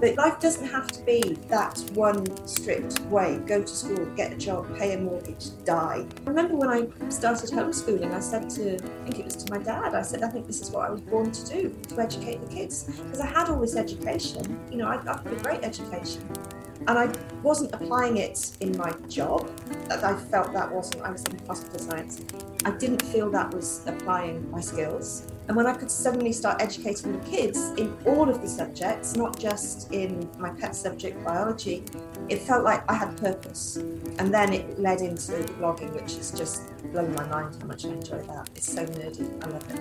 But life doesn't have to be that one strict way go to school, get a job, pay a mortgage, die. I remember when I started homeschooling, I said to, I think it was to my dad, I said, I think this is what I was born to do, to educate the kids. Because I had all this education, you know, I've got a great education and I wasn't applying it in my job. That I felt that wasn't. I was in hospital science. I didn't feel that was applying my skills. And when I could suddenly start educating the kids in all of the subjects, not just in my pet subject biology, it felt like I had purpose. And then it led into blogging, which has just blown my mind how much I enjoy that. It's so nerdy. I love it.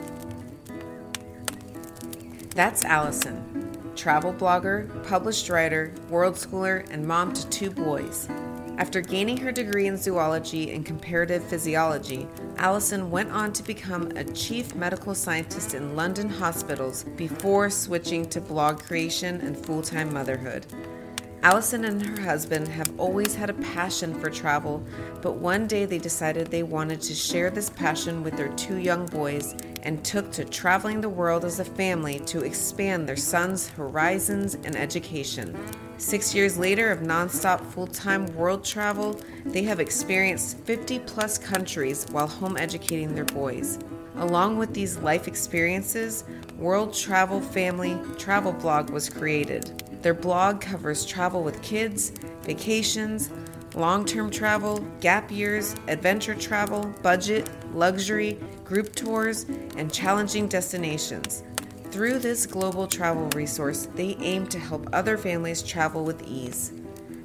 That's Alyson, travel blogger, published writer, world schooler, and mom to two boys. After gaining her degree in zoology and comparative physiology, Alyson went on to become a chief medical scientist in London hospitals before switching to blog creation and full time motherhood. Alyson and her husband have always had a passion for travel, but one day they decided they wanted to share this passion with their two young boys and took to traveling the world as a family to expand their sons' horizons and education. Six years later of nonstop full time world travel, they have experienced 50 plus countries while home educating their boys. Along with these life experiences, World Travel Family Travel Blog was created. Their blog covers travel with kids, vacations, long term travel, gap years, adventure travel, budget, luxury, group tours, and challenging destinations. Through this global travel resource, they aim to help other families travel with ease.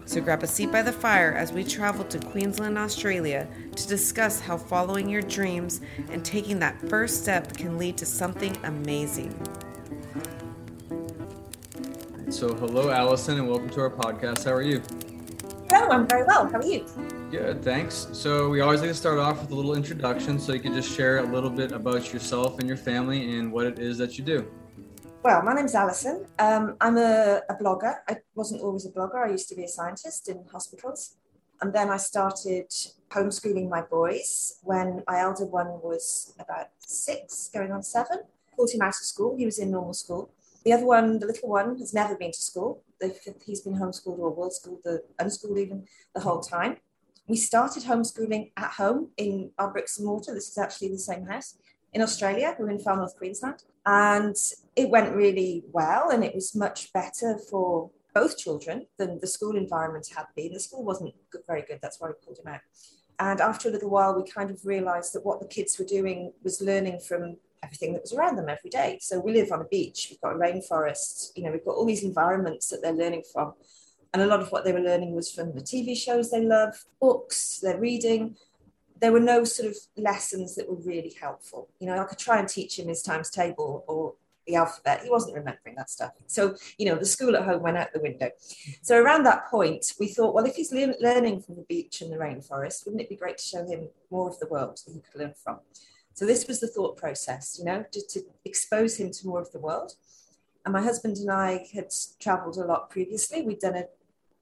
So grab a seat by the fire as we travel to Queensland, Australia to discuss how following your dreams and taking that first step can lead to something amazing. So, hello, Alyson, and welcome to our podcast. How are you? Hello, I'm very well. How are you? Good, thanks. So, we always like to start off with a little introduction so you can just share a little bit about yourself and your family and what it is that you do. Well, my name's Alyson. Um, I'm a, a blogger. I wasn't always a blogger, I used to be a scientist in hospitals. And then I started homeschooling my boys when my elder one was about six, going on seven. Pulled him out of school. He was in normal school. The other one, the little one, has never been to school. He's been homeschooled or world schooled, the unschooled even the whole time. We started homeschooling at home in our bricks and mortar. This is actually the same house in Australia. We're in far north Queensland. And it went really well and it was much better for both children than the school environment had been. The school wasn't very good. That's why we pulled him out. And after a little while, we kind of realized that what the kids were doing was learning from everything that was around them every day. So we live on a beach, we've got a rainforest, you know, we've got all these environments that they're learning from. And a lot of what they were learning was from the TV shows they love, books, they're reading. There were no sort of lessons that were really helpful. You know, I could try and teach him his times table or the alphabet. He wasn't remembering that stuff. So, you know, the school at home went out the window. So, around that point, we thought, well, if he's le- learning from the beach and the rainforest, wouldn't it be great to show him more of the world that he could learn from? So this was the thought process, you know, to, to expose him to more of the world. And my husband and I had traveled a lot previously. We'd done a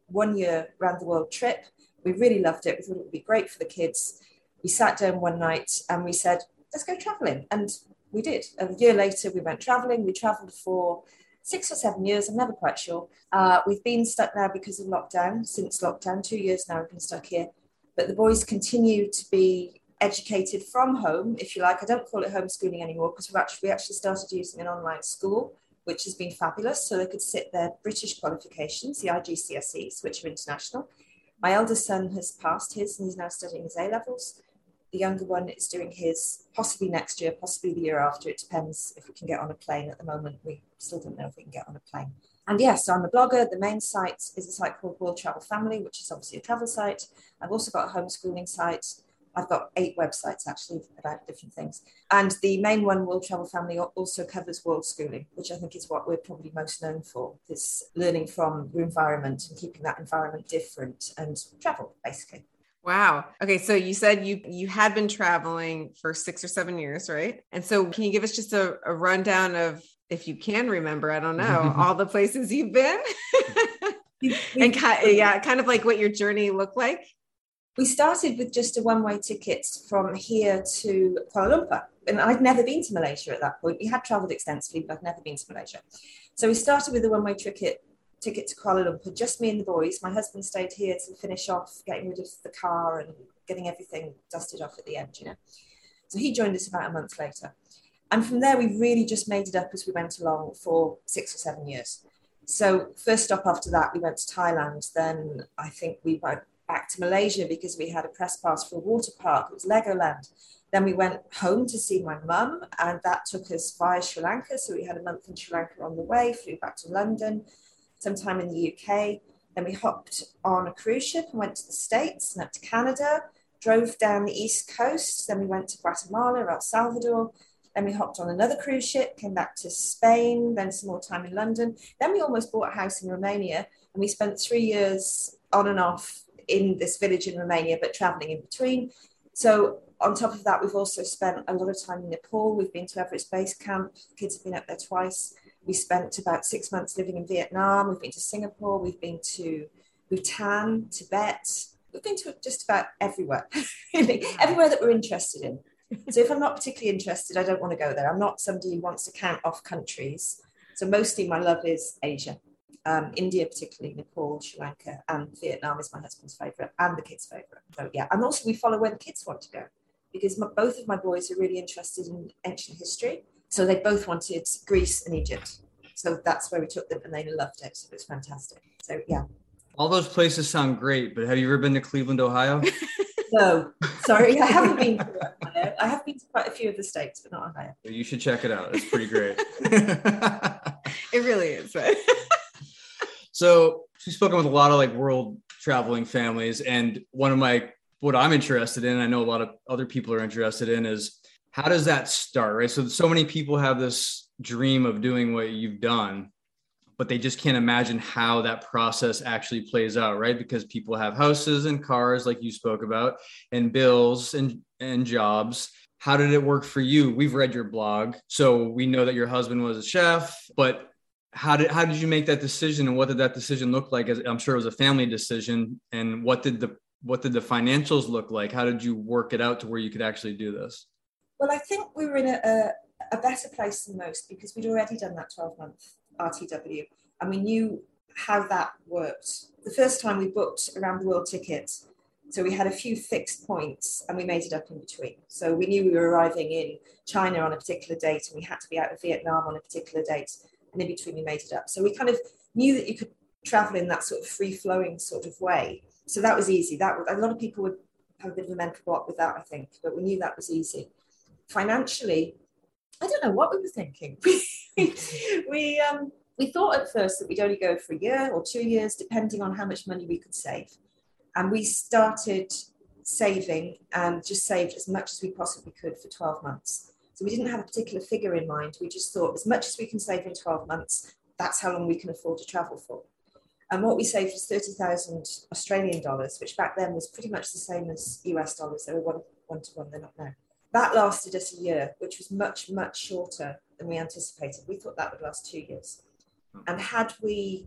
one year round the world trip. We really loved it. We thought it would be great for the kids. We sat down one night and we said, let's go traveling. And we did. A year later, we went traveling. We traveled for six or seven years. I'm never quite sure. Uh, we've been stuck now because of lockdown, since lockdown, two years now we've been stuck here. But the boys continue to be educated from home, if you like. I don't call it homeschooling anymore because we actually, we actually started using an online school, which has been fabulous. So they could sit their British qualifications, the IGCSEs, which are international. My eldest son has passed his and he's now studying his A levels. The younger one is doing his possibly next year, possibly the year after. It depends if we can get on a plane. At the moment, we still don't know if we can get on a plane. And yes, so I'm a blogger. The main site is a site called World Travel Family, which is obviously a travel site. I've also got a homeschooling site I've got eight websites actually about different things. And the main one, World Travel Family, also covers world schooling, which I think is what we're probably most known for this learning from your environment and keeping that environment different and travel, basically. Wow. Okay, so you said you you had been traveling for six or seven years, right? And so can you give us just a, a rundown of if you can remember, I don't know, all the places you've been? and kind, yeah, kind of like what your journey looked like we started with just a one way ticket from here to Kuala Lumpur. And I'd never been to Malaysia at that point. We had traveled extensively, but I'd never been to Malaysia. So we started with a one way ticket ticket to Kuala Lumpur, just me and the boys. My husband stayed here to finish off getting rid of the car and getting everything dusted off at the end, you know. So he joined us about a month later. And from there, we really just made it up as we went along for six or seven years. So, first stop after that, we went to Thailand. Then I think we went back to Malaysia because we had a press pass for a water park. It was Legoland. Then we went home to see my mum, and that took us via Sri Lanka. So, we had a month in Sri Lanka on the way, flew back to London, sometime in the UK. Then we hopped on a cruise ship and went to the States and up to Canada, drove down the East Coast. Then we went to Guatemala, El Salvador. Then we hopped on another cruise ship, came back to Spain, then some more time in London. Then we almost bought a house in Romania and we spent three years on and off in this village in Romania, but traveling in between. So, on top of that, we've also spent a lot of time in Nepal. We've been to Everest Base Camp, kids have been up there twice. We spent about six months living in Vietnam. We've been to Singapore. We've been to Bhutan, Tibet. We've been to just about everywhere, really, everywhere that we're interested in. So if I'm not particularly interested, I don't want to go there. I'm not somebody who wants to count off countries. So mostly my love is Asia, um, India, particularly Nepal, Sri Lanka, and Vietnam is my husband's favorite and the kids' favorite. So yeah, and also we follow where the kids want to go because my, both of my boys are really interested in ancient history. So they both wanted Greece and Egypt. So that's where we took them and they loved it. So it was fantastic. So yeah. All those places sound great, but have you ever been to Cleveland, Ohio? no, sorry, I haven't been to Ohio. I have been to quite a few of the states, but not Ohio. You should check it out. It's pretty great. it really is. Right? so we've spoken with a lot of like world traveling families, and one of my what I'm interested in, I know a lot of other people are interested in, is how does that start, right? So so many people have this dream of doing what you've done, but they just can't imagine how that process actually plays out, right? Because people have houses and cars, like you spoke about, and bills and, and jobs. How did it work for you? We've read your blog, so we know that your husband was a chef, but how did how did you make that decision and what did that decision look like? I'm sure it was a family decision. And what did the what did the financials look like? How did you work it out to where you could actually do this? Well, I think we were in a, a, a better place than most because we'd already done that 12 month RTW and we knew how that worked. The first time we booked around the world tickets, so we had a few fixed points and we made it up in between. So we knew we were arriving in China on a particular date and we had to be out of Vietnam on a particular date. And in between, we made it up. So we kind of knew that you could travel in that sort of free flowing sort of way. So that was easy. That a lot of people would have a bit of a mental block with that, I think, but we knew that was easy. Financially, I don't know what we were thinking. we um, we thought at first that we'd only go for a year or two years, depending on how much money we could save. And we started saving and just saved as much as we possibly could for 12 months. So we didn't have a particular figure in mind. We just thought as much as we can save in 12 months, that's how long we can afford to travel for. And what we saved was 30,000 Australian dollars, which back then was pretty much the same as US dollars. They were one, one to one, they're not now. That lasted us a year, which was much, much shorter than we anticipated. We thought that would last two years. And had we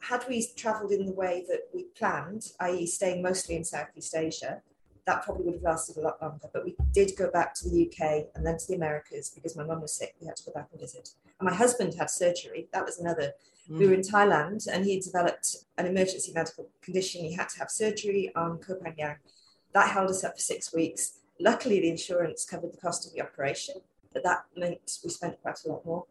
had we travelled in the way that we planned, i.e., staying mostly in Southeast Asia, that probably would have lasted a lot longer. But we did go back to the UK and then to the Americas because my mum was sick. We had to go back and visit. And my husband had surgery. That was another. Mm. We were in Thailand and he developed an emergency medical condition. He had to have surgery on Koh Phangan. That held us up for six weeks. Luckily, the insurance covered the cost of the operation, but that meant we spent quite a lot more.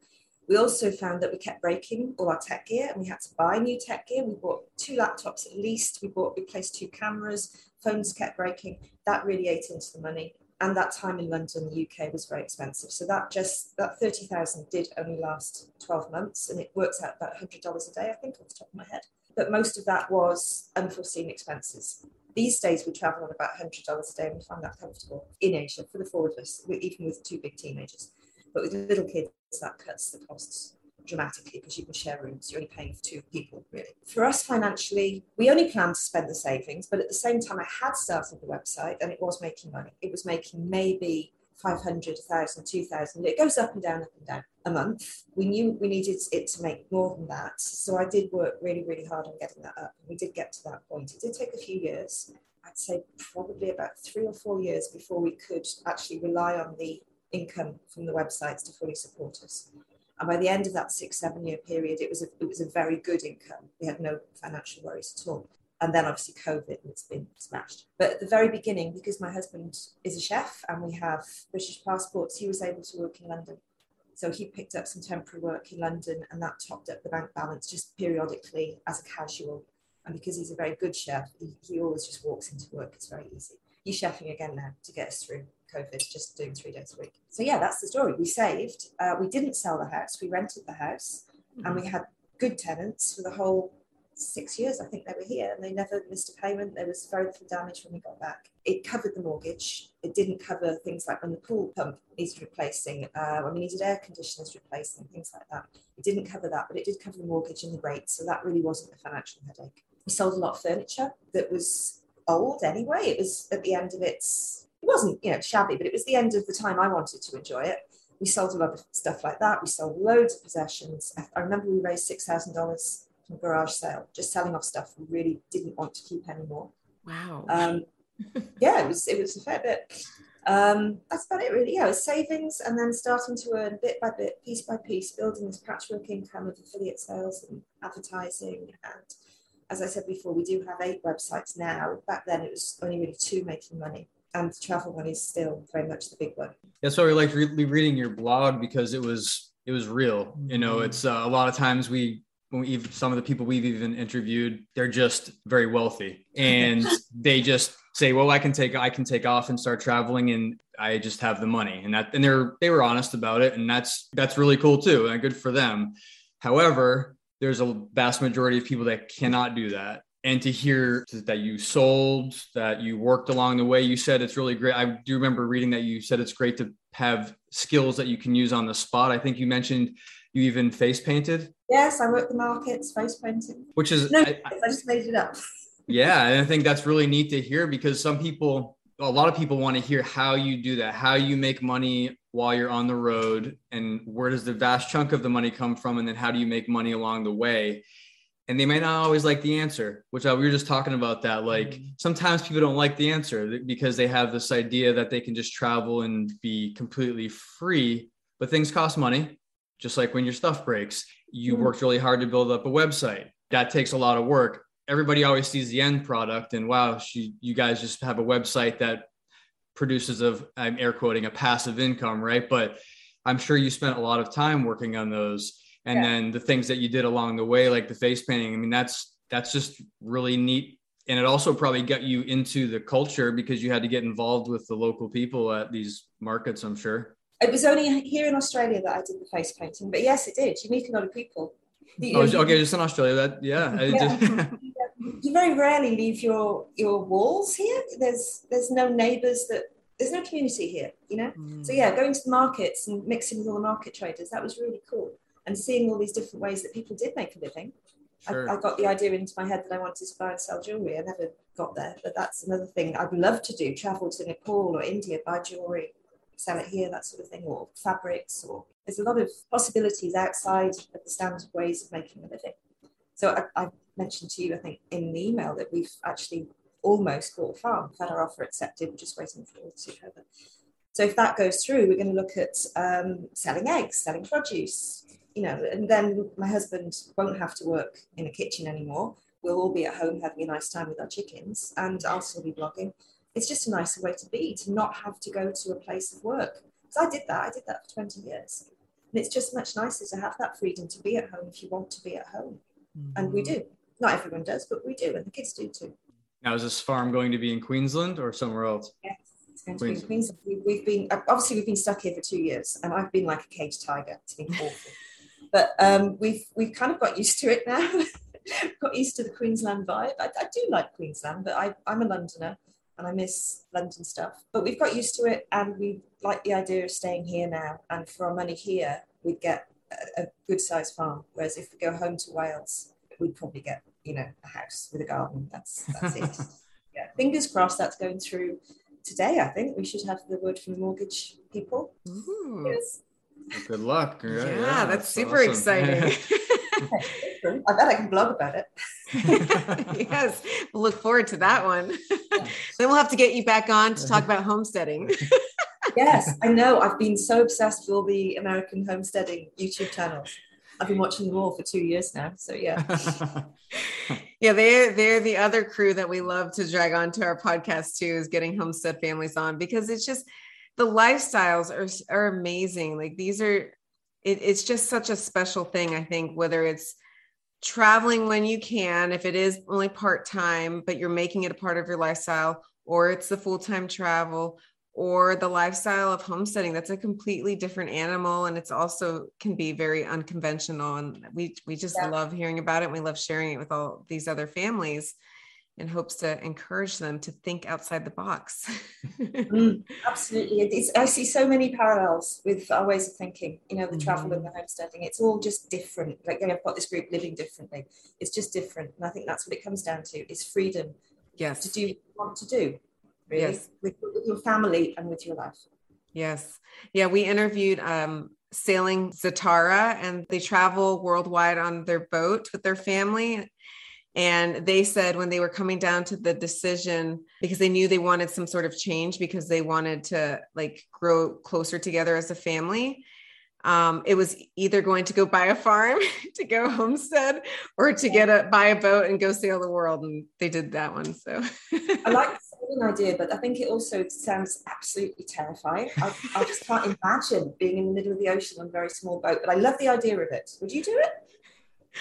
We also found that we kept breaking all our tech gear and we had to buy new tech gear. We bought two laptops at least. We bought, we placed two cameras, phones kept breaking. That really ate into the money. And that time in London, the UK was very expensive. So that just, that 30,000 did only last 12 months and it works out about $100 a day, I think, off the top of my head. But most of that was unforeseen expenses. These days, we travel on about $100 a day and we find that comfortable in Asia for the four of us, even with two big teenagers. But with little kids, that cuts the costs dramatically because you can share rooms. You're only paying for two people, really. For us financially, we only planned to spend the savings, but at the same time, I had started the website and it was making money. It was making maybe 500, 1,000, 2,000. It goes up and down, up and down a month. We knew we needed it to make more than that. So I did work really, really hard on getting that up. We did get to that point. It did take a few years. I'd say probably about three or four years before we could actually rely on the income from the websites to fully support us. And by the end of that six, seven year period, it was a, it was a very good income. We had no financial worries at all. And then obviously COVID and it's been smashed. But at the very beginning, because my husband is a chef and we have British passports, he was able to work in London. So he picked up some temporary work in London and that topped up the bank balance just periodically as a casual. And because he's a very good chef, he, he always just walks into work. It's very easy. He's chefing again now to get us through COVID, just doing three days a week. So yeah, that's the story. We saved. Uh, we didn't sell the house. We rented the house, mm-hmm. and we had good tenants for the whole six years. I think they were here, and they never missed a payment. There was very little damage when we got back. It covered the mortgage. It didn't cover things like when the pool pump needed replacing, uh, when we needed air conditioners replacing, things like that. It didn't cover that, but it did cover the mortgage and the rates. So that really wasn't a financial headache. We sold a lot of furniture that was old anyway. It was at the end of its, it wasn't, you know, shabby, but it was the end of the time I wanted to enjoy it. We sold a lot of stuff like that. We sold loads of possessions. I remember we raised $6,000 from garage sale, just selling off stuff we really didn't want to keep anymore. Wow. Um, yeah, it was, it was a fair bit. Um, that's about it really. Yeah, it was savings and then starting to earn bit by bit, piece by piece, building this patchwork income of affiliate sales and advertising and as I said before, we do have eight websites now. Back then, it was only really two making money, and the travel one is still very much the big one. That's why we liked re- reading your blog because it was it was real. You know, mm-hmm. it's uh, a lot of times we some of the people we've even interviewed, they're just very wealthy, and they just say, "Well, I can take I can take off and start traveling, and I just have the money." And that and they're they were honest about it, and that's that's really cool too, and good for them. However, there's a vast majority of people that cannot do that. And to hear that you sold that you worked along the way you said it's really great. I do remember reading that you said it's great to have skills that you can use on the spot. I think you mentioned you even face painted yes i work the markets face painting which is no I, I just made it up yeah and i think that's really neat to hear because some people a lot of people want to hear how you do that, how you make money while you're on the road, and where does the vast chunk of the money come from, and then how do you make money along the way? And they might not always like the answer, which I, we were just talking about that. Like mm-hmm. sometimes people don't like the answer because they have this idea that they can just travel and be completely free, but things cost money. Just like when your stuff breaks, you mm-hmm. worked really hard to build up a website. That takes a lot of work everybody always sees the end product and wow, she, you guys just have a website that produces of I'm air quoting a passive income, right? But I'm sure you spent a lot of time working on those. And yeah. then the things that you did along the way, like the face painting, I mean, that's that's just really neat. And it also probably got you into the culture because you had to get involved with the local people at these markets, I'm sure. It was only here in Australia that I did the face painting, but yes, it did. You meet a lot of people. oh, okay, just in Australia. That yeah. yeah. you very rarely leave your your walls here. There's there's no neighbours that there's no community here, you know. Mm. So yeah, going to the markets and mixing with all the market traders that was really cool, and seeing all these different ways that people did make a living. Sure. I, I, got the idea into my head that I wanted to buy and sell jewelry. I never got there, but that's another thing I'd love to do: travel to Nepal or India, buy jewelry, sell it here, that sort of thing, or fabrics. Or there's a lot of possibilities outside of the standard ways of making a living. So I, I mentioned to you, I think, in the email that we've actually almost bought a farm, had our offer accepted, we're just waiting for it to over. So if that goes through, we're going to look at um, selling eggs, selling produce, you know, and then my husband won't have to work in a kitchen anymore. We'll all be at home having a nice time with our chickens, and I'll still be blogging. It's just a nicer way to be to not have to go to a place of work. Because I did that. I did that for 20 years. And it's just much nicer to have that freedom to be at home if you want to be at home. Mm-hmm. And we mm-hmm. do. Not everyone does, but we do, and the kids do too. Now, is this farm going to be in Queensland or somewhere else? Yes, it's going to be in Queensland. We, have been obviously we've been stuck here for two years, and I've been like a caged tiger. It's been awful, but um, we've we've kind of got used to it now. got used to the Queensland vibe. I, I do like Queensland, but I, I'm a Londoner and I miss London stuff. But we've got used to it, and we like the idea of staying here now. And for our money here, we'd get a, a good sized farm. Whereas if we go home to Wales, we'd probably get you know a house with a garden. That's that's it. yeah, fingers crossed that's going through today. I think we should have the word from the mortgage people. Ooh. Yes. Good luck. Yeah, yeah that's, that's, super awesome. exciting. I bet I can blog about it. yes, we'll look forward to that one. Then we'll have to get you back on to talk about homesteading. yes, I know. I've been so obsessed with all the American homesteading YouTube channels. I've been watching them all for two years now. So yeah. yeah, they're they're the other crew that we love to drag onto our podcast too, is getting homestead families on because it's just the lifestyles are are amazing. Like these are it, it's just such a special thing, I think, whether it's traveling when you can, if it is only part-time, but you're making it a part of your lifestyle, or it's the full-time travel, or the lifestyle of homesteading that's a completely different animal and it's also can be very unconventional and we we just yeah. love hearing about it and we love sharing it with all these other families in hopes to encourage them to think outside the box mm, absolutely it's, i see so many parallels with our ways of thinking you know the travel and the homesteading it's all just different like you know, i've got this group living differently it's just different and i think that's what it comes down to is freedom yes to do what you want to do really, yes. with, with your family and with your life. Yes. Yeah, we interviewed um, Sailing Zatara, and they travel worldwide on their boat with their family. And they said when they were coming down to the decision, because they knew they wanted some sort of change because they wanted to like grow closer together as a family. Um, it was either going to go buy a farm to go homestead or to get a buy a boat and go sail the world and they did that one so i like an idea, but I think it also sounds absolutely terrifying. I, I just can't imagine being in the middle of the ocean on a very small boat, but I love the idea of it. Would you do it?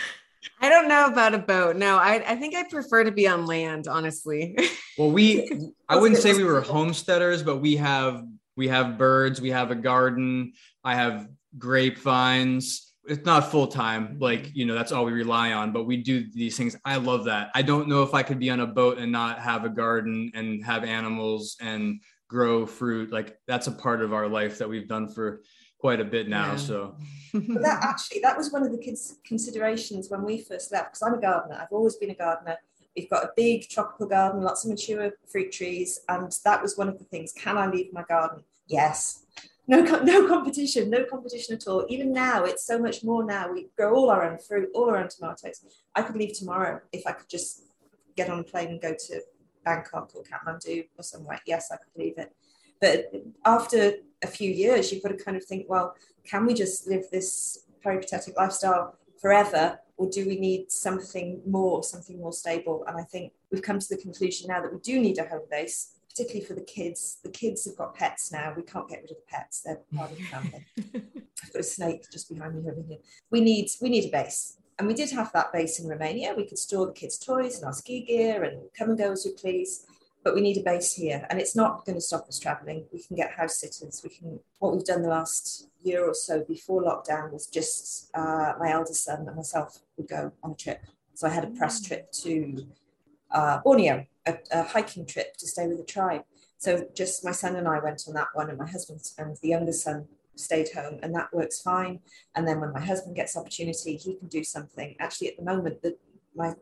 I don't know about a boat. No, I, I think I prefer to be on land, honestly. Well, we I wouldn't say we were homesteaders, but we have we have birds, we have a garden, I have grapevines it's not full time like you know that's all we rely on but we do these things i love that i don't know if i could be on a boat and not have a garden and have animals and grow fruit like that's a part of our life that we've done for quite a bit now yeah. so. That actually that was one of the kids considerations when we first left because i'm a gardener. I've always been a gardener. We've got a big tropical garden lots of mature fruit trees and that was one of the things. Can i leave my garden? Yes. No no competition no competition at all. Even now it's so much more now. We grow all our own fruit all our own tomatoes. I could leave tomorrow if i could just get on a plane and go to bangkok or kathmandu or somewhere. Yes i could leave it. But after a few years you've got to kind of think well can we just live this peripatetic lifestyle forever or do we need something more something more stable and i think we've come to the conclusion now that we do need a home base particularly for the kids. The kids have got pets now. We can't get rid of the pets. They're part of the family. I've got a snake just behind me over here. We need we need a base. And we did have that base in Romania. We could store the kids' toys and our ski gear and come and go as we please. But we need a base here. And it's not going to stop us traveling. We can get house sitters. We can what we've done the last year or so before lockdown was just uh, my eldest son and myself would go on a trip. So I had a press mm. trip to uh, Borneo a, a, hiking trip to stay with the tribe. So just my son and I went on that one, and my husband and the younger son stayed home, and that works fine. And then when my husband gets opportunity, he can do something. Actually, at the moment, that my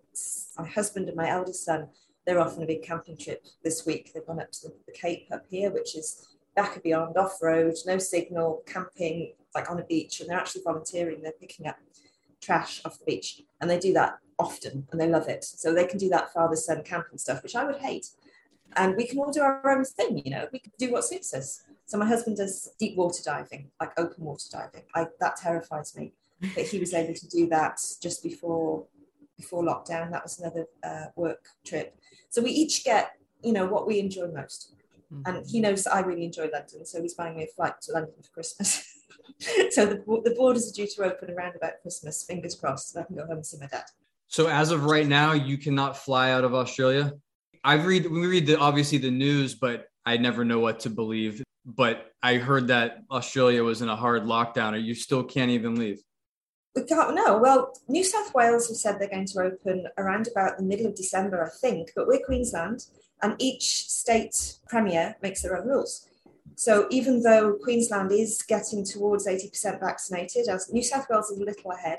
my husband and my eldest son, they're off on a big camping trip this week. They've gone up to the, the Cape up here, which is back and beyond off road, no signal, camping like on a beach, and they're actually volunteering. They're picking up trash off the beach, and they do that often and they love it. So they can do that father son camping stuff, which I would hate. And we can all do our own thing, you know, we can do what suits us. So my husband does deep water diving, like open water diving. I, that terrifies me. But he was able to do that just before before lockdown. That was another uh, work trip. So we each get, you know, what we enjoy most. Mm-hmm. And he knows I really enjoy London, so he's buying me a flight to London for Christmas. so the, the borders are due to open around about Christmas. Fingers crossed, so I can go home and see my dad. So as of right now, you cannot fly out of Australia. I read we read the obviously the news, but I never know what to believe. But I heard that Australia was in a hard lockdown, or you still can't even leave. We can't know. Well, New South Wales have said they're going to open around about the middle of December, I think. But we're Queensland, and each state premier makes their own rules. So even though Queensland is getting towards 80% vaccinated, as New South Wales is a little ahead,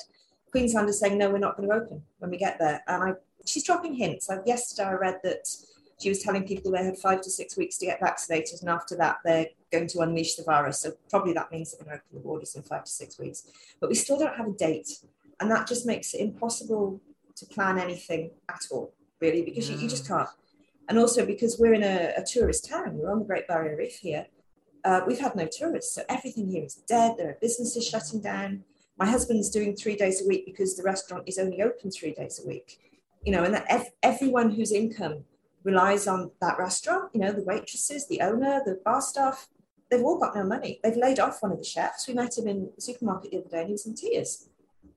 Queensland is saying, no, we're not going to open when we get there. And I, she's dropping hints. Like yesterday, I read that she was telling people they had five to six weeks to get vaccinated, and after that, they're going to unleash the virus. So probably that means they're going to open the borders in five to six weeks. But we still don't have a date, and that just makes it impossible to plan anything at all, really, because you, you just can't. And also because we're in a, a tourist town, we're on the Great Barrier Reef here. uh, we've had no tourists. So everything here is dead. There are businesses shutting down. My husband's doing three days a week because the restaurant is only open three days a week. You know, and that ev- everyone whose income relies on that restaurant, you know, the waitresses, the owner, the bar staff, they've all got no money. They've laid off one of the chefs. We met him in the supermarket the other day and he was in tears.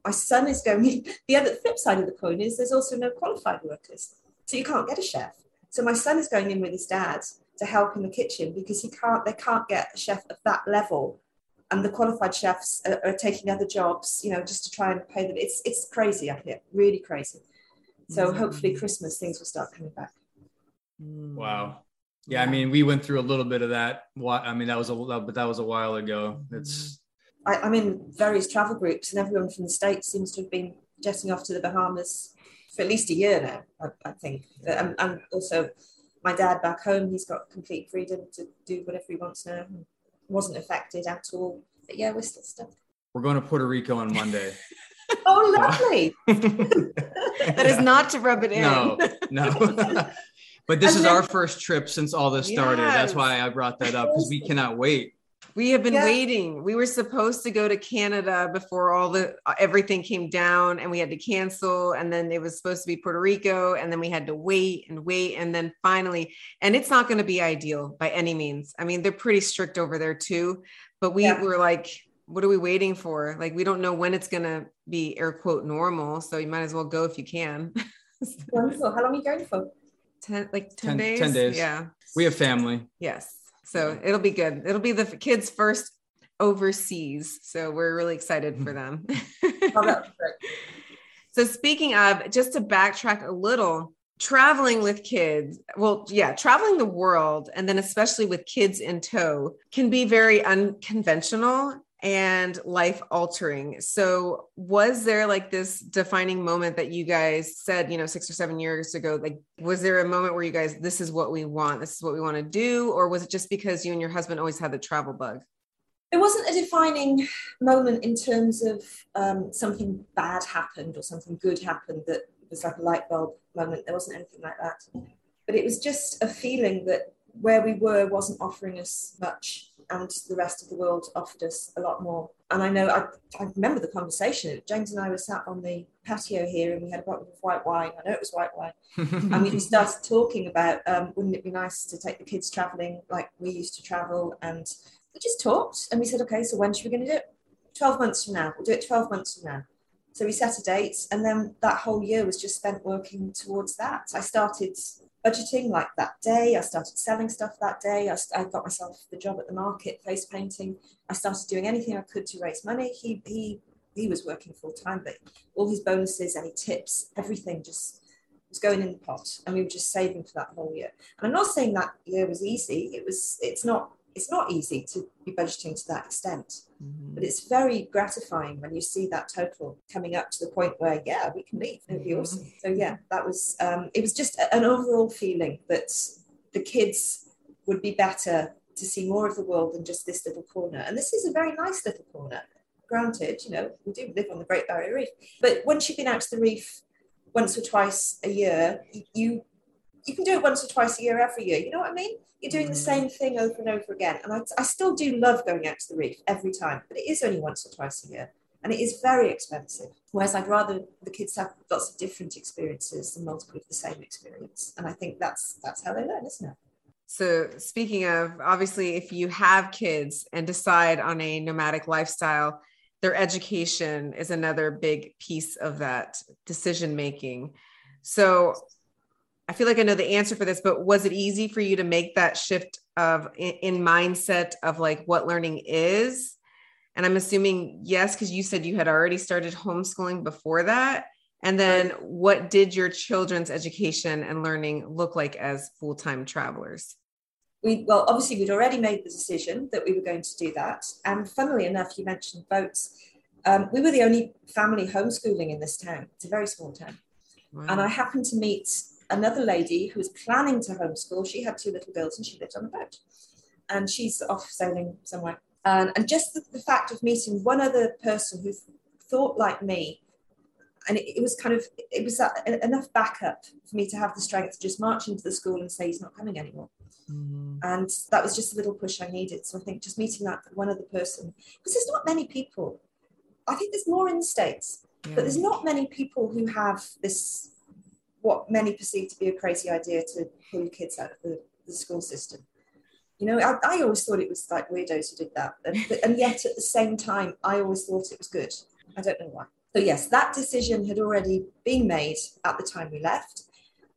My son is going, the other flip side of the coin is there's also no qualified workers. So you can't get a chef. So my son is going in with his dad to help in the kitchen because he can't, they can't get a chef of that level. And the qualified chefs are, are taking other jobs, you know, just to try and pay them. It's, it's crazy up here, really crazy. So mm-hmm. hopefully Christmas things will start coming back. Wow. Mm. Yeah, I mean, we went through a little bit of that. I mean, that was a but that was a while ago. Mm-hmm. It's. I, I'm in various travel groups, and everyone from the states seems to have been jetting off to the Bahamas for at least a year now. I, I think, and, and, also my dad back home, he's got complete freedom to do whatever he wants now. wasn't affected at all. But yeah, we're still stuck. We're going to Puerto Rico on Monday. oh, lovely! that is not to rub it in. No, no. But this and is then, our first trip since all this started. Yes. That's why I brought that up because we cannot wait. We have been yeah. waiting. We were supposed to go to Canada before all the everything came down and we had to cancel and then it was supposed to be Puerto Rico and then we had to wait and wait and then finally and it's not going to be ideal by any means. I mean, they're pretty strict over there too, but we yeah. were like what are we waiting for? Like we don't know when it's going to be air quote normal, so you might as well go if you can. Wonderful. How long are you going for? 10 like 10, 10 days? 10 days. Yeah. We have family. Yes. So it'll be good. It'll be the kids first overseas. So we're really excited for them. Oh, so speaking of just to backtrack a little traveling with kids well yeah traveling the world and then especially with kids in tow can be very unconventional and life altering. So, was there like this defining moment that you guys said, you know, six or seven years ago? Like, was there a moment where you guys, this is what we want, this is what we want to do? Or was it just because you and your husband always had the travel bug? It wasn't a defining moment in terms of um, something bad happened or something good happened that was like a light bulb moment. There wasn't anything like that. But it was just a feeling that where we were wasn't offering us much and the rest of the world offered us a lot more. And I know I, I remember the conversation. James and I were sat on the patio here and we had a bottle of white wine. I know it was white wine. and we started talking about um, wouldn't it be nice to take the kids traveling like we used to travel? And we just talked and we said, okay, so when should we going to do it? 12 months from now. We'll do it 12 months from now. So we set a date and then that whole year was just spent working towards that. I started budgeting like that day. I started selling stuff that day. I, I, got myself the job at the market, face painting. I started doing anything I could to raise money. He he he was working full time, but all his bonuses, any tips, everything just was going in the pot, and we were just saving for that whole year. And I'm not saying that year was easy. It was. It's not it's not easy to be budgeting to that extent, mm-hmm. but it's very gratifying when you see that total coming up to the point where, yeah, we can leave. It'd be mm-hmm. awesome. So yeah, that was, um, it was just an overall feeling that the kids would be better to see more of the world than just this little corner. And this is a very nice little corner. Granted, you know, we do live on the Great Barrier Reef, but once you've been out to the reef once or twice a year, you you can do it once or twice a year every year. You know what I mean? You're doing the mm. same thing over and over again. And I, I still do love going out to the reef every time, but it is only once or twice a year. And it is very expensive. Whereas I'd rather the kids have lots of different experiences than multiple of the same experience. And I think that's that's how they learn, isn't it? So, speaking of, obviously, if you have kids and decide on a nomadic lifestyle, their education is another big piece of that decision making. So, I feel like I know the answer for this, but was it easy for you to make that shift of in, in mindset of like what learning is? And I'm assuming yes, because you said you had already started homeschooling before that. And then what did your children's education and learning look like as full-time travelers? We, well, obviously, we'd already made the decision that we were going to do that. And funnily enough, you mentioned boats. Um, we were the only family homeschooling in this town. It's a very small town. Wow. And I happened to meet another lady who was planning to homeschool. She had two little girls and she lived on a boat. And she's off sailing somewhere. And, and just the, the fact of meeting one other person who thought like me and it, it, was kind of it was that, enough backup for me to have the strength to just march into the school and say he's not coming anymore mm-hmm. and that was just a little push i needed so i think just meeting that one other person because there's not many people i think there's more in the states yeah. but there's not many people who have this what many perceive to be a crazy idea to pull kids out of the, the school system you know I, I, always thought it was like weirdos who did that and, and yet at the same time i always thought it was good i don't know why so, yes, that decision had already been made at the time we left.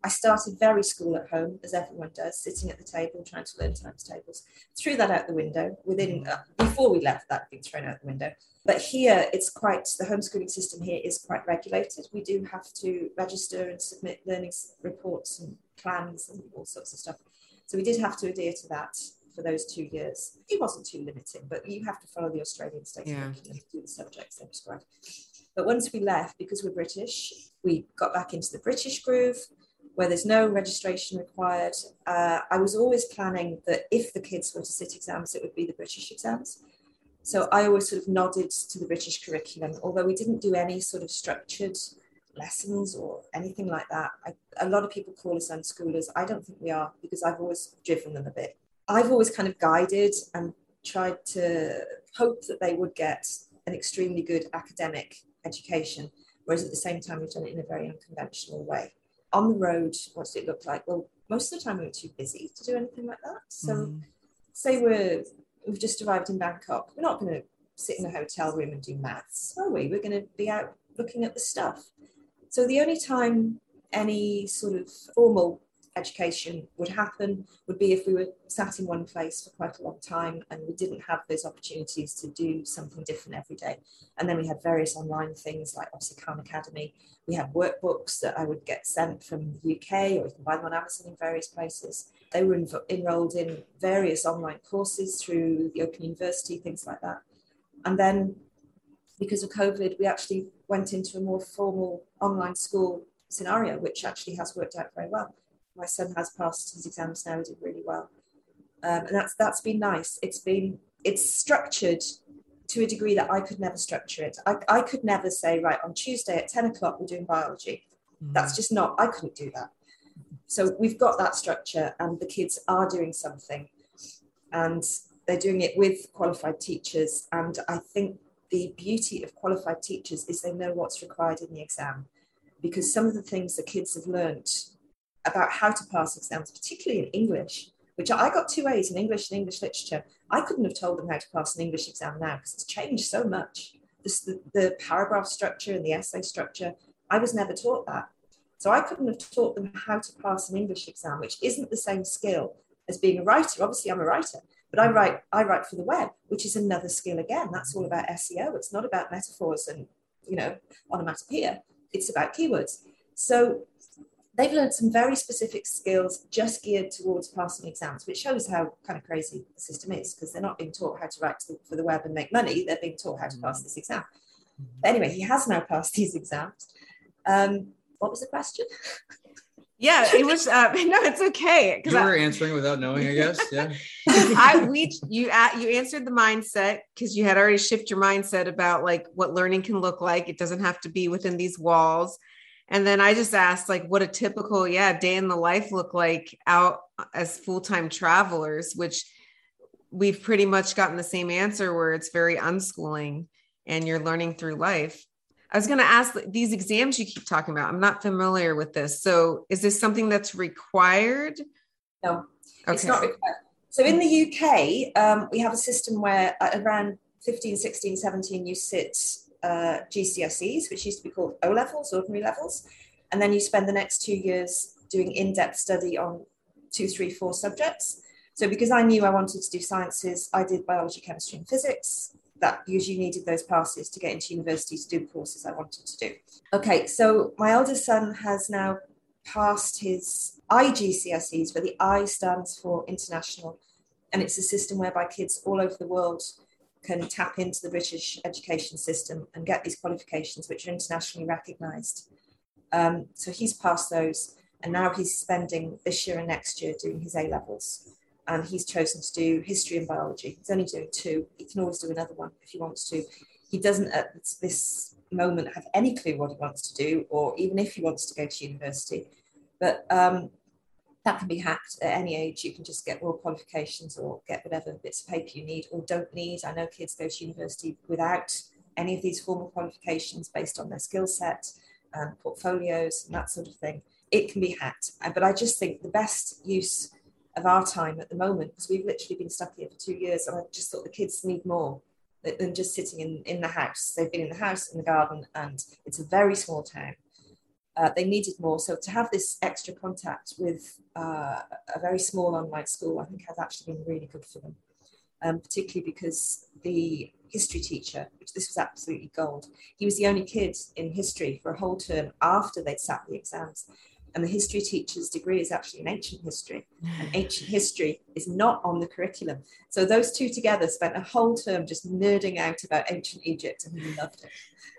I started very school at home, as everyone does, sitting at the table trying to learn times tables. Threw that out the window within uh, before we left. That being thrown out the window. But here, it's quite the homeschooling system here is quite regulated. We do have to register and submit learning reports and plans and all sorts of stuff. So we did have to adhere to that for those two years. It wasn't too limiting, but you have to follow the Australian state yeah. curriculum to do the subjects they prescribe. But once we left, because we're British, we got back into the British groove where there's no registration required. Uh, I was always planning that if the kids were to sit exams, it would be the British exams. So I always sort of nodded to the British curriculum, although we didn't do any sort of structured lessons or anything like that. I, a lot of people call us unschoolers. I don't think we are because I've always driven them a bit. I've always kind of guided and tried to hope that they would get an extremely good academic education, whereas at the same time, we've done it in a very unconventional way. On the road, what's it look like? Well, most of the time we were too busy to do anything like that. So, mm. say we're we've just arrived in Bangkok, we're not going to sit in a hotel room and do maths, are we? We're going to be out looking at the stuff. So the only time any sort of formal education would happen would be if we were sat in one place for quite a long time and we didn't have those opportunities to do something different every day. And then we had various online things like obviously Khan Academy. We had workbooks that I would get sent from the UK or you can buy them on Amazon in various places. They were enrolled in various online courses through the Open University, things like that. And then because of COVID, we actually went into a more formal online school scenario, which actually has worked out very well my son has passed his exams now. He did really well, um, and that's that's been nice. It's been it's structured to a degree that I could never structure it. I, I could never say right on Tuesday at ten o'clock we're doing biology. Mm-hmm. That's just not. I couldn't do that. So we've got that structure, and the kids are doing something, and they're doing it with qualified teachers. And I think the beauty of qualified teachers is they know what's required in the exam because some of the things the kids have learnt about how to pass exams, particularly in English, which I got two A's in English and English literature. I couldn't have told them how to pass an English exam now because it's changed so much. The, the paragraph structure and the essay structure, I was never taught that. So I couldn't have taught them how to pass an English exam, which isn't the same skill as being a writer. Obviously, I'm a writer, but I write I write for the web, which is another skill again. That's all about SEO. It's not about metaphors and you know onomatopoeia. It's about keywords. So they've learned some very specific skills just geared towards passing exams, which shows how kind of crazy the system is because they're not being taught how to write to, for the web and make money. They're being taught how to pass this exam. But anyway, he has now passed these exams. Um, what was the question? Yeah, it was. Uh, no, it's okay. You were I, answering without knowing, I guess. Yeah. I we you uh, you answered the mindset because you had already shifted your mindset about like what learning can look like. It doesn't have to be within these walls. And then I just asked, like, what a typical, yeah, day in the life look like out as full time travelers, which we've pretty much gotten the same answer where it's very unschooling and you're learning through life. I was going to ask these exams you keep talking about. I'm not familiar with this. So is this something that's required? No, okay. it's not required. So in the UK, um, we have a system where around 15, 16, 17, you sit uh, GCSEs, which used to be called O levels, ordinary levels. And then you spend the next two years doing in depth study on two, three, four subjects. So, because I knew I wanted to do sciences, I did biology, chemistry, and physics. That usually needed those passes to get into university to do the courses I wanted to do. Okay, so my eldest son has now passed his IGCSEs, where the I stands for international. And it's a system whereby kids all over the world can tap into the British education system and get these qualifications, which are internationally recognised. Um, so he's passed those, and now he's spending this year and next year doing his A levels. And he's chosen to do history and biology. He's only doing two. He can always do another one if he wants to. He doesn't at this moment have any clue what he wants to do, or even if he wants to go to university. But um, that can be hacked at any age. You can just get raw qualifications or get whatever bits of paper you need or don't need. I know kids go to university without any of these formal qualifications based on their skill set, um, portfolios, and that sort of thing. It can be hacked. But I just think the best use of our time at the moment, because we've literally been stuck here for two years, and I just thought the kids need more than just sitting in, in the house. They've been in the house, in the garden, and it's a very small town. Uh, they needed more. So to have this extra contact with uh, a very small online school, I think has actually been really good for them, um, particularly because the history teacher, which this was absolutely gold, he was the only kid in history for a whole term after they'd sat the exams. And the history teacher's degree is actually in ancient history, and mm. ancient history is not on the curriculum. So those two together spent a whole term just nerding out about ancient Egypt, and we loved it.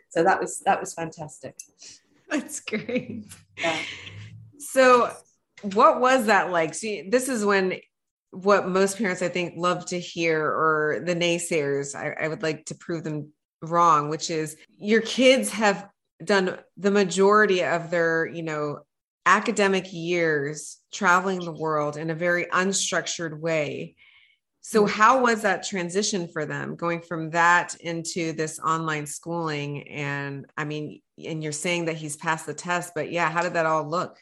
So that was that was fantastic. That's great. Yeah. So, what was that like? See, this is when what most parents I think love to hear, or the naysayers, I, I would like to prove them wrong, which is your kids have done the majority of their, you know, academic years traveling the world in a very unstructured way. So, mm. how was that transition for them going from that into this online schooling? And I mean, and you're saying that he's passed the test, but yeah, how did that all look?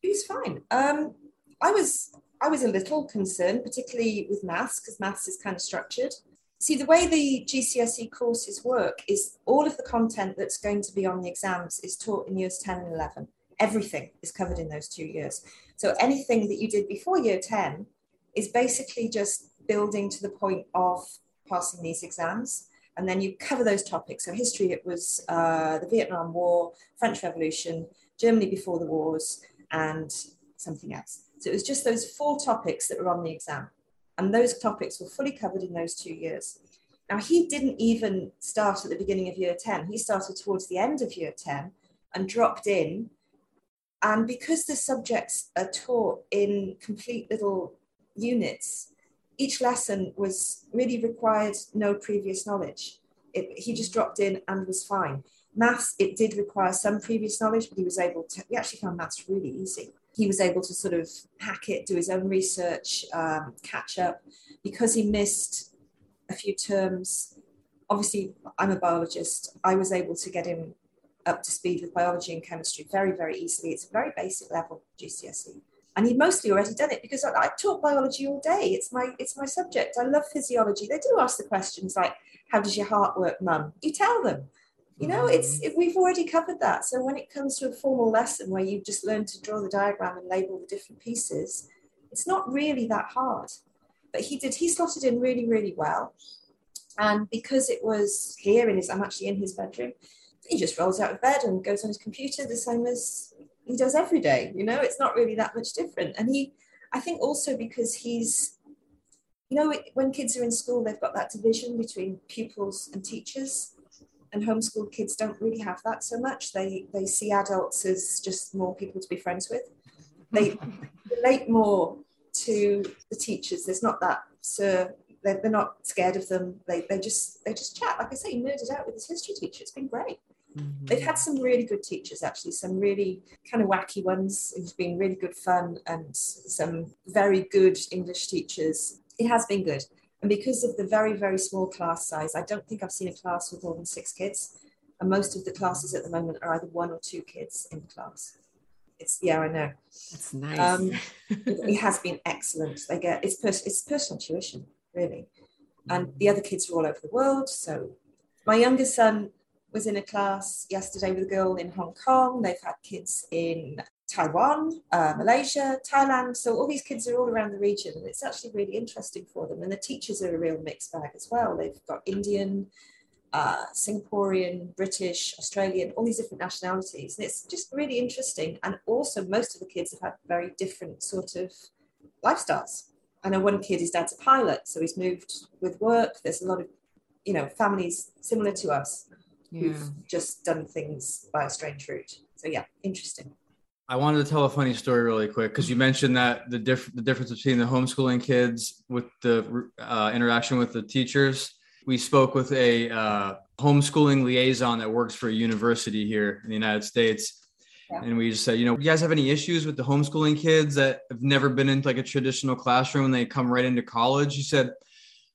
He's fine. Um, I was I was a little concerned, particularly with maths, because maths is kind of structured. See, the way the GCSE courses work is all of the content that's going to be on the exams is taught in years 10 and 11. Everything is covered in those two years. So anything that you did before year 10 is basically just building to the point of passing these exams. And then you cover those topics. So, history, it was uh, the Vietnam War, French Revolution, Germany before the wars, and something else. So, it was just those four topics that were on the exam. And those topics were fully covered in those two years. Now, he didn't even start at the beginning of year 10, he started towards the end of year 10 and dropped in. And because the subjects are taught in complete little units, each lesson was really required no previous knowledge. It, he just dropped in and was fine. Maths, it did require some previous knowledge, but he was able to, we actually found maths really easy. He was able to sort of hack it, do his own research, um, catch up. Because he missed a few terms, obviously, I'm a biologist. I was able to get him up to speed with biology and chemistry very, very easily. It's a very basic level GCSE and he'd mostly already done it because I, I, taught biology all day. It's my it's my subject. I love physiology. They do ask the questions like, "How does your heart work, Mum?" You tell them. You know, it's mm. it, we've already covered that. So when it comes to a formal lesson where you just learn to draw the diagram and label the different pieces, it's not really that hard. But he did. He slotted in really, really well. And because it was here in his, I'm actually in his bedroom. He just rolls out of bed and goes on his computer the same as he does every day you know? It's not really that much different. And he i think also because he's you know when kids are in school they've got that division between pupils and teachers and homeschooled kids don't really have that so much. They they see adults as just more people to be friends with. They relate more to the teachers. There's not that sir they're, they're not scared of them. They, they just they just chat. Like i say he nerded out with his history teacher. It's been great Mm-hmm. They've had some really good teachers, actually, some really kind of wacky ones who've been really good fun, and some very good English teachers. It has been good. And because of the very, very small class size, I don't think I've seen a class with more than six kids. And most of the classes at the moment are either one or two kids in the class. It's yeah, I know. That's nice. Um, it, has been excellent. They get it's pers- it's personal tuition, really. And the other kids are all over the world. So my youngest son was in a class yesterday with a girl in Hong Kong. They've had kids in Taiwan, uh, Malaysia, Thailand. So all these kids are all around the region, and it's actually really interesting for them. And the teachers are a real mixed bag as well. They've got Indian, uh, Singaporean, British, Australian, all these different nationalities. And it's just really interesting. And also, most of the kids have had very different sort of lifestyles. I know one kid, his dad's a pilot, so he's moved with work. There's a lot of, you know, families similar to us yeah. who've just done things by a strange route. So yeah, interesting. I wanted to tell a funny story really quick because you mentioned that the diff- the difference between the homeschooling kids with the uh, interaction with the teachers. We spoke with a uh, homeschooling liaison that works for a university here in the United States. Yeah. And we just said, you know, you guys have any issues with the homeschooling kids that have never been in like a traditional classroom and they come right into college? He said,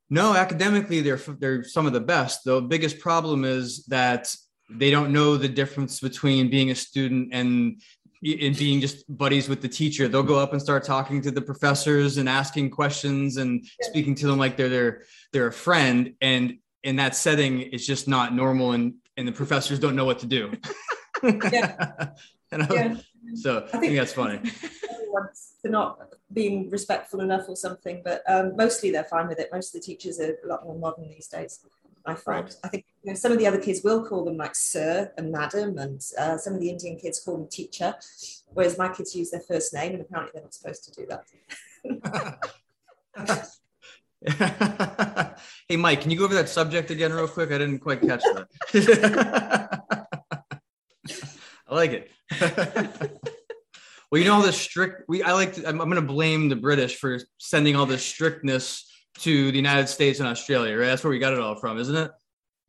no, academically they're they're some of the best. The biggest problem is that they don't know the difference between being a student and and being just buddies with the teacher. They'll go up and start talking to the professors and asking questions and speaking to them like they're their they're a friend. And in that setting, it's just not normal, and and the professors don't know what to do. yeah. and I, yeah. So I think, I think that's funny. For not being respectful enough or something, but um, mostly they're fine with it. Most of the teachers are a lot more modern these days. I find. Right. I think you know, some of the other kids will call them like sir and madam, and uh, some of the Indian kids call them teacher, whereas my kids use their first name, and apparently they're not supposed to do that. hey, Mike, can you go over that subject again real quick? I didn't quite catch that. I like it. well, you know all the strict. We I like. To, I'm, I'm going to blame the British for sending all this strictness to the United States and Australia. Right? That's where we got it all from, isn't it?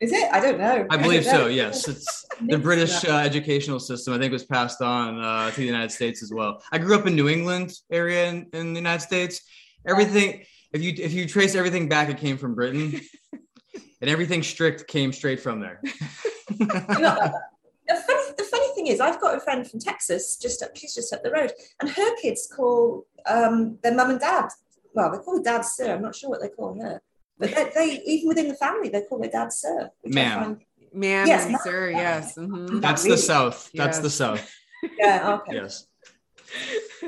Is it? I don't know. I believe I so. Yes, it's the British uh, educational system. I think was passed on uh, to the United States as well. I grew up in New England area in, in the United States. Everything, if you if you trace everything back, it came from Britain, and everything strict came straight from there. Thing is, I've got a friend from Texas, just up, she's just up the road, and her kids call um, their mum and dad. Well, they call her dad sir. I'm not sure what they call her, but they, they even within the family they call their dad sir. Ma'am, ma'am, yes, sir, yes. Mm-hmm. That's the South. That's yes. the South. Yeah. Okay. Yes.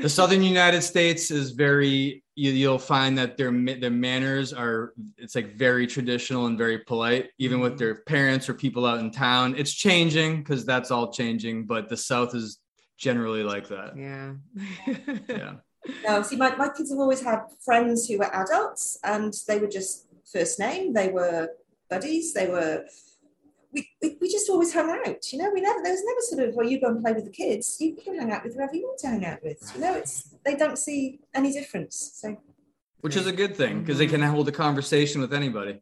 The Southern United States is very you, will find that their their manners are it's like very traditional and very polite even with mm-hmm. their parents or people out in town. It's changing because that's all changing but the south is generally like that. Yeah. Yeah. No see my, my kids have always had friends who were adults and they were just first name. They were buddies. They were we, we, we just always hung out, you know. We never there was never sort of well, you go and play with the kids. You can hang out with whoever you want to hang out with. You know, it's they don't see any difference. So, which is a good thing because they can hold a conversation with anybody.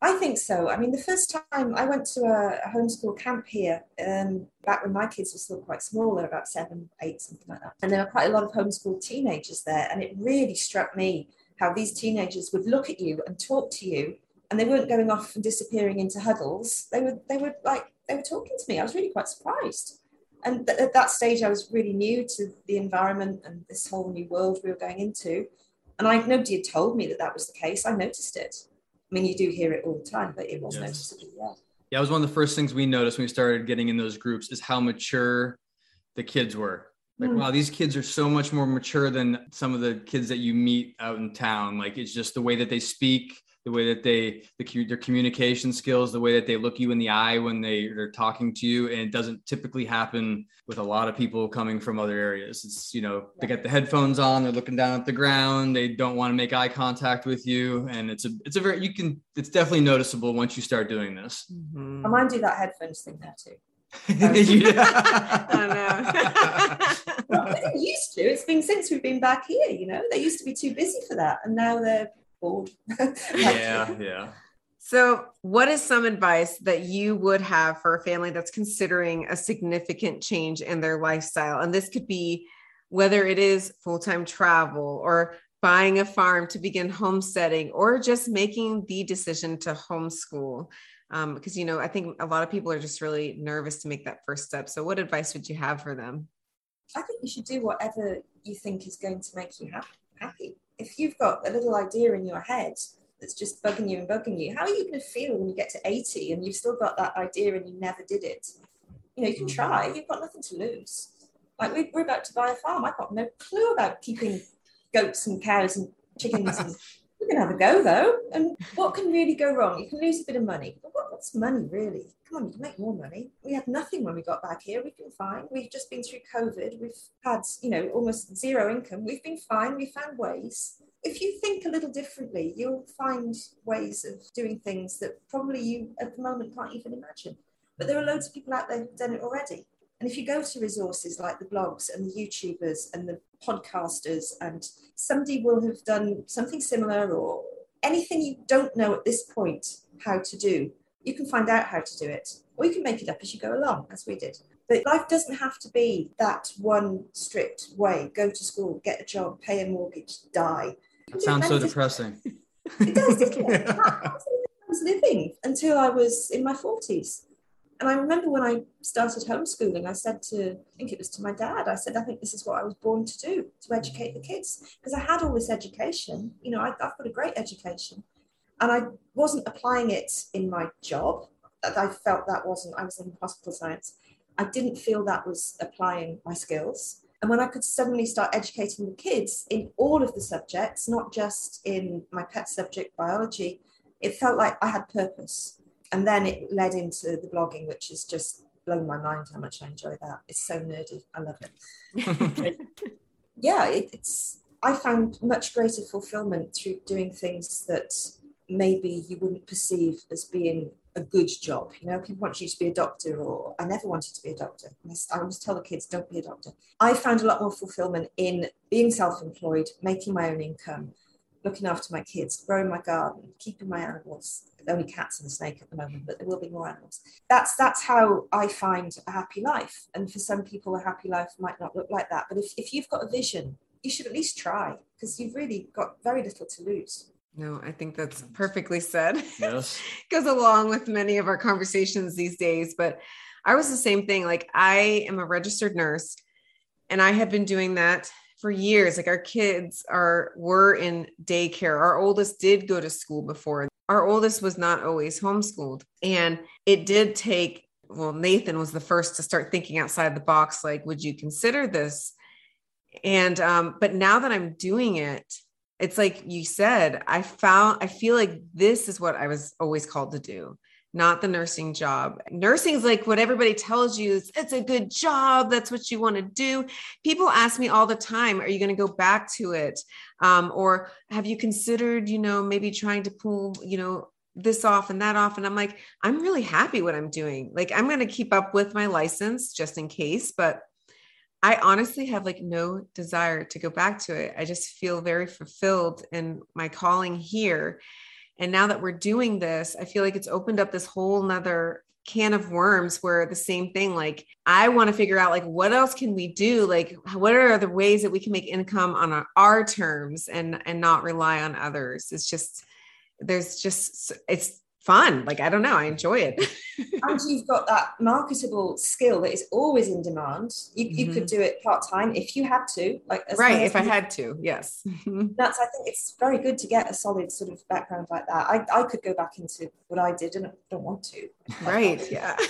I think so. I mean, the first time I went to a, a homeschool camp here, um, back when my kids were still quite small, they were about seven, eight, something like that, and there were quite a lot of homeschool teenagers there, and it really struck me how these teenagers would look at you and talk to you and they weren't going off and disappearing into huddles. They were they were like they were talking to me. I was really quite surprised. And th- at that stage, I was really new to the environment and this whole new world we were going into. And I nobody had told me that that was the case. I noticed it. I mean, you do hear it all the time, but it was yes. noticeable. Yeah. Yeah, it was one of the first things we noticed when we started getting in those groups is how mature the kids were. Like, mm. wow, these kids are so much more mature than some of the kids that you meet out in town. Like, it's just the way that they speak, the way that they the, their communication skills the way that they look you in the eye when they are talking to you and it doesn't typically happen with a lot of people coming from other areas it's you know they get the headphones on they're looking down at the ground they don't want to make eye contact with you and it's a it's a very you can it's definitely noticeable once you start doing this mm-hmm. i mind do that headphones thing there too well, used to. It's been since we've been back here, you know. They used to be too busy for that, and now they're bored. yeah, yeah. So, what is some advice that you would have for a family that's considering a significant change in their lifestyle? And this could be whether it is full time travel or buying a farm to begin homesteading or just making the decision to homeschool. Um, because, you know, I think a lot of people are just really nervous to make that first step. So, what advice would you have for them? I think you should do whatever you think is going to make you happy if you've got a little idea in your head that's just bugging you and bugging you, how are you going to feel when you get to 80 and you've still got that idea and you never did it? You know, you can mm. try, you've got nothing to lose. Like we're about to buy a farm. I've got no clue about keeping goats and cows and chickens. And we can have a go though. And what can really go wrong? You can lose a bit of money. But what, what's money really? Come on, you can make more money. We had nothing when we got back here. We've been fine. We've just been through COVID. We've had, you know, almost zero income. We've been fine. We found ways. If you think a little differently, you'll find ways of doing things that probably you at the moment can't even imagine. But there are loads of people out there who've done it already. And if you go to resources like the blogs and the YouTubers and the podcasters, and somebody will have done something similar or anything you don't know at this point how to do, You can find out how to do it, or you can make it up as you go along, as we did. But life doesn't have to be that one strict way go to school, get a job, pay a mortgage, die. It sounds so depressing. It does, doesn't it? I was living until I was in my 40s. And I remember when I started homeschooling, I said to, I think it was to my dad, I said, I think this is what I was born to do, to educate the kids. Because I had all this education, you know, I, I've got a great education. And I wasn't applying it in my job. I felt that wasn't, I was in hospital science. I didn't feel that was applying my skills. And when I could suddenly start educating the kids in all of the subjects, not just in my pet subject, biology, it felt like I had purpose and then it led into the blogging, which has just blown my mind how much I enjoy that. It's so nerdy. I love it. yeah, it, it's. I found much greater fulfillment through doing things that maybe you wouldn't perceive as being a good job. You know, people want you to be a doctor, or I never wanted to be a doctor. I always tell the kids, don't be a doctor. I found a lot more fulfillment in being self employed, making my own income, looking after my kids, growing my garden, keeping my animals. Only cats and a snake at the moment, but there will be more animals. That's that's how I find a happy life. And for some people, a happy life might not look like that. But if, if you've got a vision, you should at least try because you've really got very little to lose. No, I think that's perfectly said. Yes. Goes along with many of our conversations these days. But I was the same thing. Like I am a registered nurse and I have been doing that for years like our kids are were in daycare. Our oldest did go to school before. Our oldest was not always homeschooled. And it did take well nathan was the first to start thinking outside the box like would you consider this? And um but now that i'm doing it it's like you said i found i feel like this is what i was always called to do not the nursing job. Nursing is like what everybody tells you is it's a good job. That's what you want to do. People ask me all the time, are you going to go back to it? Um, or have you considered, you know, maybe trying to pull, you know, this off and that off? And I'm like, I'm really happy what I'm doing. Like, I'm going to keep up with my license just in case, but I honestly have like no desire to go back to it. I just feel very fulfilled in my calling here and now that we're doing this, I feel like it's opened up this whole nother can of worms where the same thing like i want to figure out like what else can we do? Like what are the ways that we can make income on our, our terms and and not rely on others? It's just there's just it's fun. Like, I don't know, I enjoy it. and you've got that marketable skill that is always in demand. You, mm-hmm. you could do it part time if you had to. Like, right, if I had to, yes. That's, I think it's very good to get a solid sort of background like that. I, I could go back into what I did and I don't want to. Right, yeah.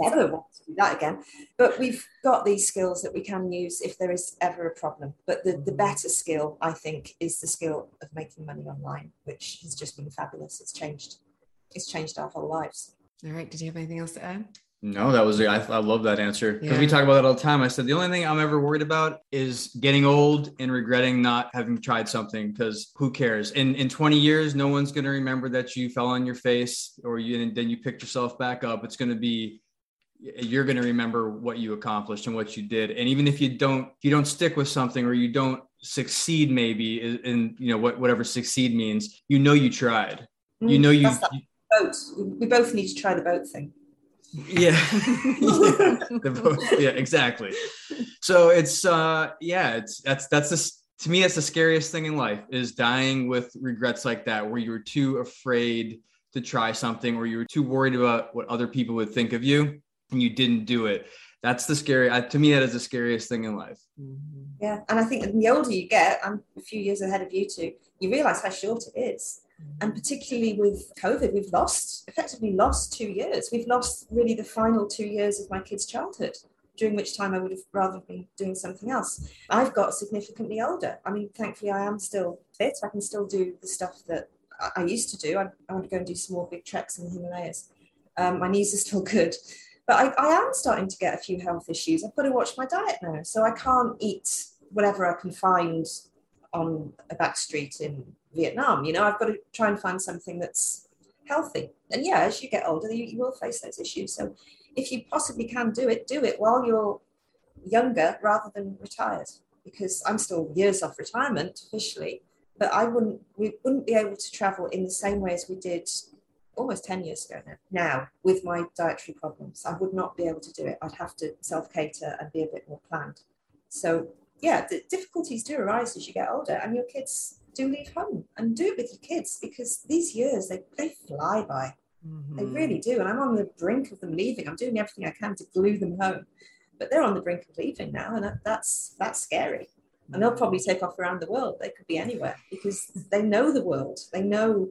never want to do that again. But we've got these skills that we can use if there is ever a problem. But the, the mm-hmm. better skill, I think, is the skill of making money online, which has just been fabulous. It's changed it's changed our whole lives. All right. Did you have anything else to add? No, that was I, I love that answer because yeah. we talk about that all the time. I said the only thing I'm ever worried about is getting old and regretting not having tried something because who cares? In in 20 years, no one's going to remember that you fell on your face or you and then you picked yourself back up. It's going to be you're going to remember what you accomplished and what you did. And even if you don't if you don't stick with something or you don't succeed, maybe in you know what whatever succeed means, you know you tried. You mm, know you, you boat. We both need to try the boat thing. Yeah. yeah, boat, yeah, exactly. So it's uh yeah, it's that's that's this to me that's the scariest thing in life is dying with regrets like that where you were too afraid to try something or you were too worried about what other people would think of you and you didn't do it. That's the scary uh, to me that is the scariest thing in life. Mm-hmm. Yeah, and I think the older you get, I'm a few years ahead of you two, you realize how short it is and particularly with COVID, we've lost, effectively lost two years. We've lost really the final two years of my kids' childhood, during which time I would have rather been doing something else. I've got significantly older. I mean, thankfully, I am still fit. I can still do the stuff that I used to do. I, I want to go and do some more big treks in the Himalayas. Um, my knees are still good. But I, I am starting to get a few health issues. I've got to watch my diet now. So I can't eat whatever I can find on a back street in Vietnam. You know, I've got to try and find something that's healthy. And yeah, as you get older, you, you will face those issues. So if you possibly can do it, do it while you're younger rather than retired. Because I'm still years off retirement officially, but I wouldn't we wouldn't be able to travel in the same way as we did almost 10 years ago now, now with my dietary problems. I would not be able to do it. I'd have to self cater and be a bit more planned. So, yeah, the difficulties do arise as you get older, and your kids do leave home and do it with your kids because these years they, they fly by. Mm-hmm. They really do. And I'm on the brink of them leaving. I'm doing everything I can to glue them home. But they're on the brink of leaving now, and that's that's scary. And they'll probably take off around the world. They could be anywhere because they know the world. They know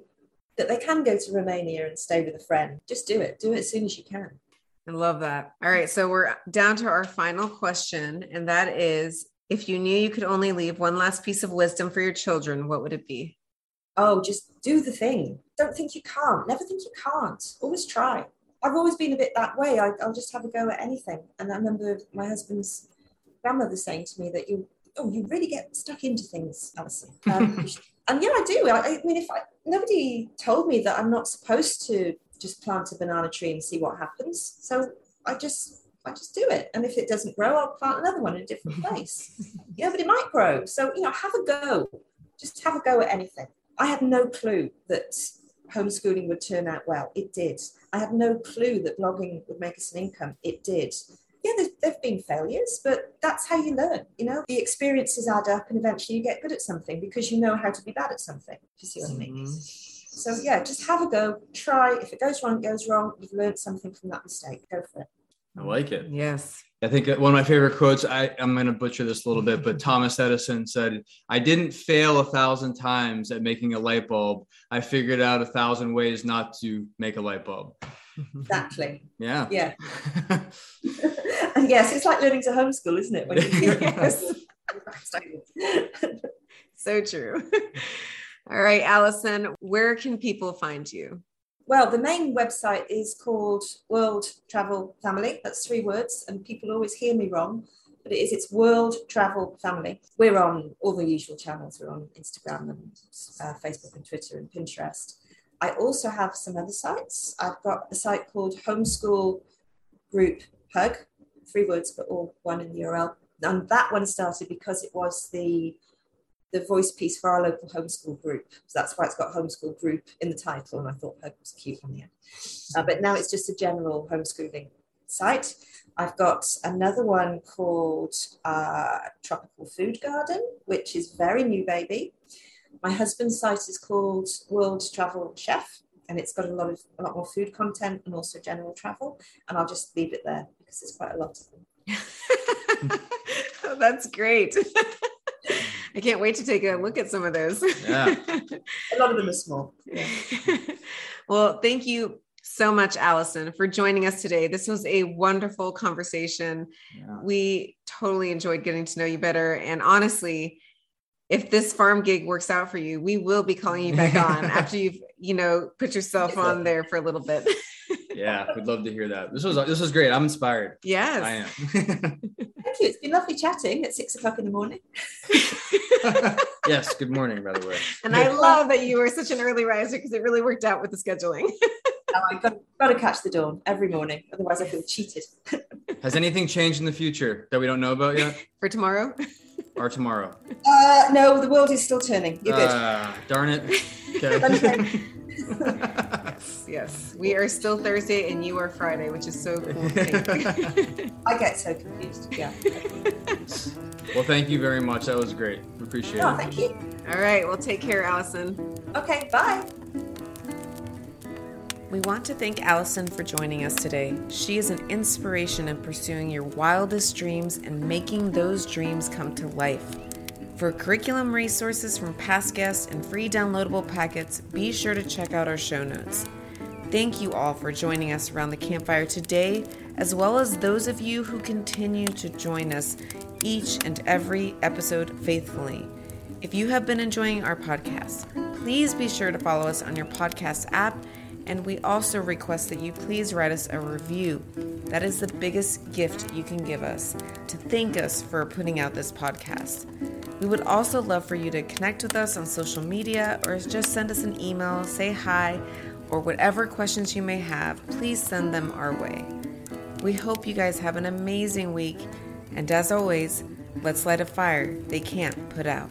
that they can go to Romania and stay with a friend. Just do it. Do it as soon as you can. I love that. All right. So we're down to our final question, and that is if you knew you could only leave one last piece of wisdom for your children, what would it be? Oh, just do the thing. Don't think you can't. Never think you can't. Always try. I've always been a bit that way. I, will just have a go at anything. And I remember my husband's grandmother saying to me that you, oh, you really get stuck into things, Alyson. Um, and yeah, I do. I, I mean, if I, nobody told me that I'm not supposed to just plant a banana tree and see what happens. So I just I just do it. And if it doesn't grow, I'll plant another one in a different place. yeah, but it might grow. So, you know, have a go. Just have a go at anything. I had no clue that homeschooling would turn out well. It did. I had no clue that blogging would make us an income. It did. Yeah, there have been failures, but that's how you learn. You know, the experiences add up, and eventually you get good at something because you know how to be bad at something. If you see what I mean? Mm-hmm. So yeah, just have a go. Try. If it goes wrong, it goes wrong. You've learned something from that mistake. Go for it. I like it. Yes. I think one of my favorite quotes, I, I'm going to butcher this a little bit, but Thomas Edison said, I didn't fail a thousand times at making a light bulb. I figured out a thousand ways not to make a light bulb. Exactly. Yeah. Yeah. And yes, it's like learning to homeschool, isn't it? When you so true. All right, Alyson, where can people find you? Well, the main website is called World Travel Family. That's three words, and people always hear me wrong, but it is. It's World Travel Family. We're on all the usual channels. We're on Instagram and uh, Facebook and Twitter and Pinterest. I also have some other sites. I've got a site called Homeschool Group Hug, three words but all one in the URL. And that one started because it was the the voice piece for our local homeschool group. So that's why it's got homeschool group in the title, and I thought that was cute on the end. Uh, but now it's just a general homeschooling site. I've got another one called uh, Tropical Food Garden, which is very new baby. My husband's site is called World Travel Chef, and it's got a lot of a lot more food content and also general travel. And I'll just leave it there because it's quite a lot of them. that's great. I can't wait to take a look at some of those. Yeah. a lot of them are small. Yeah. well, thank you so much, Alyson, for joining us today. This was a wonderful conversation. Yeah. We totally enjoyed getting to know you better. And honestly, if this farm gig works out for you, we will be calling you back on after you've, you know, put yourself on there for a little bit. yeah, we'd love to hear that. This was this was great. I'm inspired. Yes, I am. Thank you. It's been lovely chatting at six o'clock in the morning. yes, good morning, by the way. And I love that you were such an early riser because it really worked out with the scheduling. oh, I got, got to catch the dawn every morning, otherwise I feel cheated. Has anything changed in the future that we don't know about yet? For tomorrow? Or tomorrow? Uh, no, the world is still turning. You're good. Uh, darn it. Okay. Yes, yes. We are still Thursday and you are Friday, which is so cool. I get so confused. Yeah. well, thank you very much. That was great. Appreciate oh, it. Thank you. All right. Well, take care, Alyson. Okay. Bye. We want to thank Alyson for joining us today. She is an inspiration in pursuing your wildest dreams and making those dreams come to life. For curriculum resources from past guests and free downloadable packets, be sure to check out our show notes. Thank you all for joining us around the campfire today, as well as those of you who continue to join us each and every episode faithfully. If you have been enjoying our podcast, please be sure to follow us on your podcast app, and we also request that you please write us a review. That is the biggest gift you can give us to thank us for putting out this podcast. We would also love for you to connect with us on social media or just send us an email, say hi, or whatever questions you may have, please send them our way. We hope you guys have an amazing week, and as always, let's light a fire they can't put out.